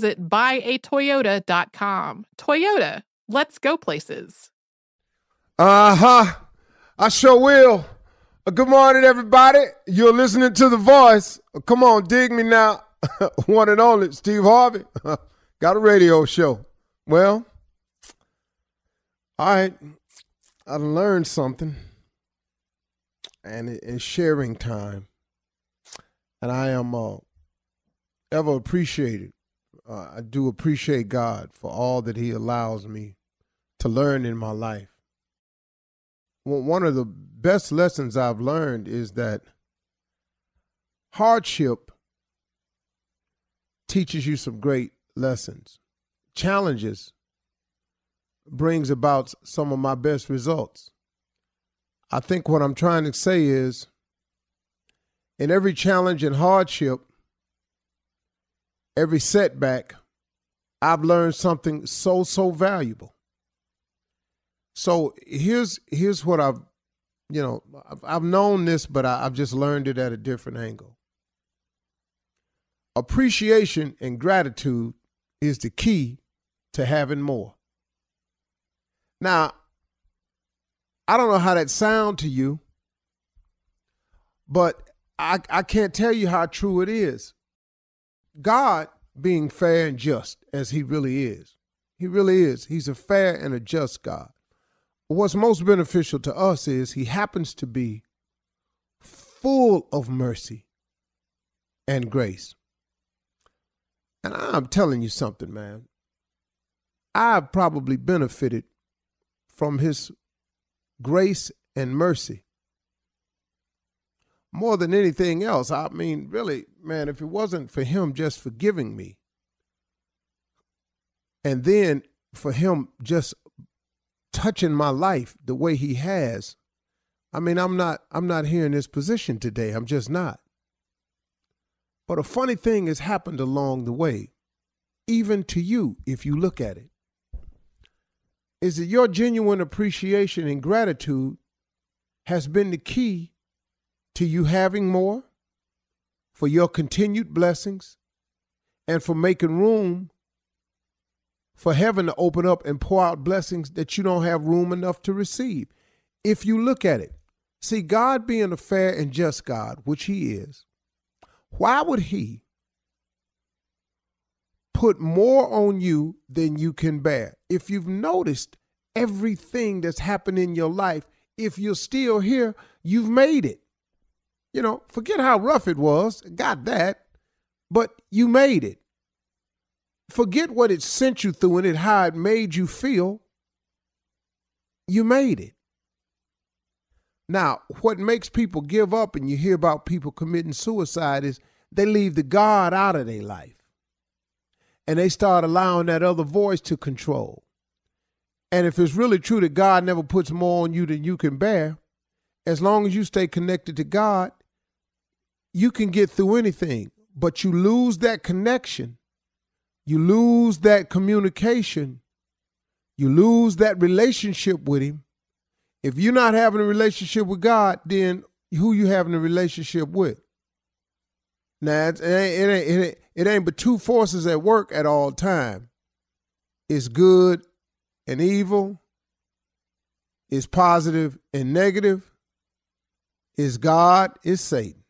buyatoyota.com. Toyota, let's go places. Uh huh. I sure will. Uh, good morning, everybody. You're listening to The Voice. Uh, come on, dig me now. One and only, Steve Harvey. Got a radio show. Well, all right. I learned something, and it is sharing time. And I am uh, ever appreciated. Uh, I do appreciate God for all that He allows me to learn in my life. Well, one of the best lessons I've learned is that hardship teaches you some great lessons. Challenges brings about some of my best results. I think what I'm trying to say is in every challenge and hardship, every setback, I've learned something so, so valuable. So here's here's what I've, you know, I've, I've known this, but I, I've just learned it at a different angle. Appreciation and gratitude is the key to having more. Now, I don't know how that sound to you, but I, I can't tell you how true it is. God being fair and just as he really is. He really is. He's a fair and a just God. What's most beneficial to us is he happens to be full of mercy and grace. And I'm telling you something, man. I've probably benefited from his grace and mercy more than anything else. I mean, really, man, if it wasn't for him just forgiving me, and then for him just touching my life the way he has, I mean, I'm not I'm not here in this position today. I'm just not. But a funny thing has happened along the way, even to you if you look at it. Is that your genuine appreciation and gratitude has been the key to you having more, for your continued blessings, and for making room for heaven to open up and pour out blessings that you don't have room enough to receive. If you look at it, see, God being a fair and just God, which He is, why would He put more on you than you can bear? If you've noticed everything that's happened in your life, if you're still here, you've made it. You know, forget how rough it was, got that, but you made it forget what it sent you through and it how it made you feel. You made it. Now, what makes people give up and you hear about people committing suicide is they leave the God out of their life. And they start allowing that other voice to control. And if it's really true that God never puts more on you than you can bear, as long as you stay connected to God, you can get through anything. But you lose that connection you lose that communication, you lose that relationship with Him. If you're not having a relationship with God, then who you having a relationship with? Now it ain't, it ain't, it ain't, it ain't but two forces at work at all time. It's good and evil. It's positive and negative. It's God. It's Satan.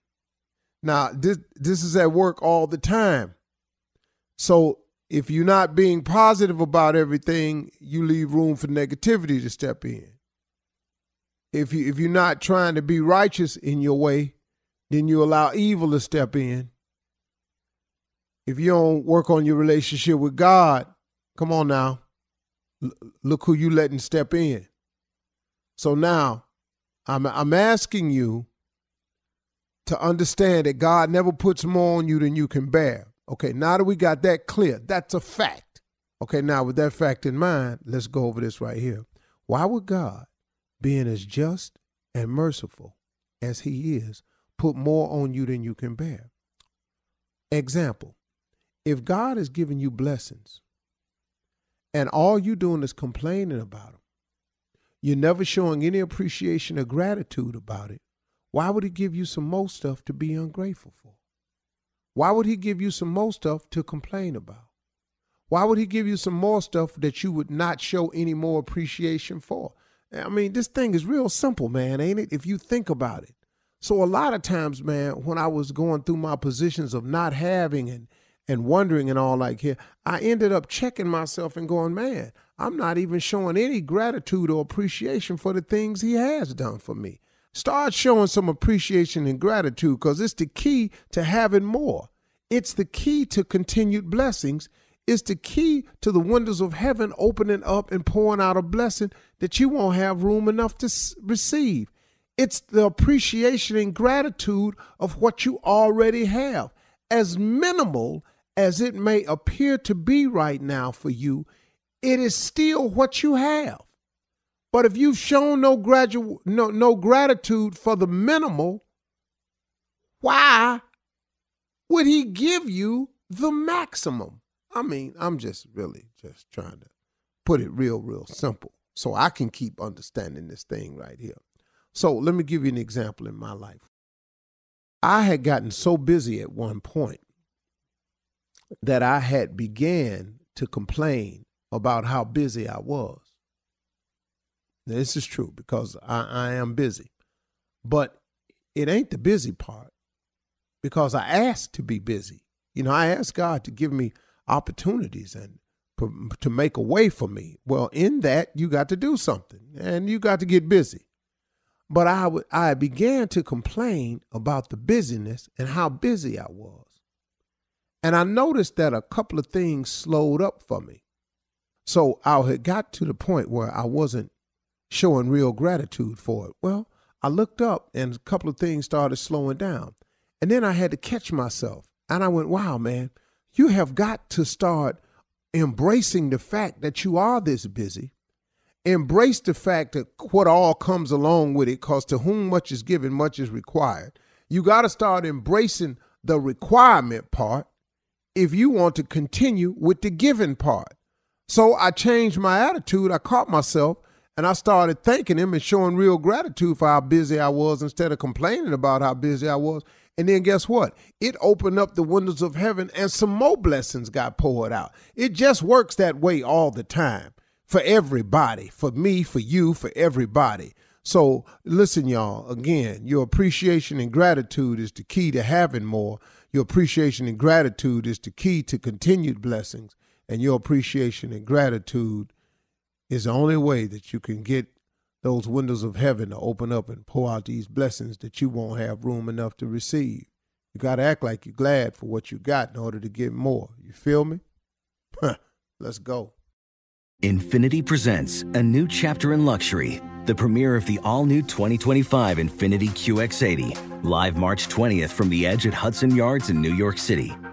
Now this this is at work all the time. So if you're not being positive about everything, you leave room for negativity to step in. If you if you're not trying to be righteous in your way, then you allow evil to step in. If you don't work on your relationship with God, come on now. L- look who you letting step in. So now, I'm I'm asking you to understand that God never puts more on you than you can bear. Okay, now that we got that clear, that's a fact. Okay, now with that fact in mind, let's go over this right here. Why would God, being as just and merciful as He is, put more on you than you can bear? Example if God is giving you blessings and all you're doing is complaining about them, you're never showing any appreciation or gratitude about it, why would He give you some more stuff to be ungrateful for? Why would he give you some more stuff to complain about? Why would he give you some more stuff that you would not show any more appreciation for? I mean, this thing is real simple, man, ain't it? If you think about it. So a lot of times, man, when I was going through my positions of not having and and wondering and all like here, I ended up checking myself and going, man, I'm not even showing any gratitude or appreciation for the things he has done for me. Start showing some appreciation and gratitude because it's the key to having more. It's the key to continued blessings. It's the key to the windows of heaven opening up and pouring out a blessing that you won't have room enough to receive. It's the appreciation and gratitude of what you already have. As minimal as it may appear to be right now for you, it is still what you have. But if you've shown no, gradu- no, no gratitude for the minimal, why would he give you the maximum? I mean, I'm just really just trying to put it real, real simple so I can keep understanding this thing right here. So let me give you an example in my life. I had gotten so busy at one point that I had began to complain about how busy I was. This is true because I, I am busy. But it ain't the busy part because I asked to be busy. You know, I asked God to give me opportunities and to make a way for me. Well, in that, you got to do something and you got to get busy. But I, w- I began to complain about the busyness and how busy I was. And I noticed that a couple of things slowed up for me. So I had got to the point where I wasn't showing real gratitude for it. Well, I looked up and a couple of things started slowing down. And then I had to catch myself. And I went, wow, man, you have got to start embracing the fact that you are this busy embrace the fact that what all comes along with it, because to whom much is given, much is required. You got to start embracing the requirement part if you want to continue with the giving part. So I changed my attitude. I caught myself and I started thanking him and showing real gratitude for how busy I was instead of complaining about how busy I was. And then guess what? It opened up the windows of heaven and some more blessings got poured out. It just works that way all the time for everybody, for me, for you, for everybody. So listen, y'all, again, your appreciation and gratitude is the key to having more. Your appreciation and gratitude is the key to continued blessings. And your appreciation and gratitude is the only way that you can get those windows of heaven to open up and pour out these blessings that you won't have room enough to receive. You got to act like you're glad for what you got in order to get more. You feel me? Let's go. Infiniti presents a new chapter in luxury, the premiere of the all new 2025 Infiniti QX80, live March 20th from the edge at Hudson Yards in New York City,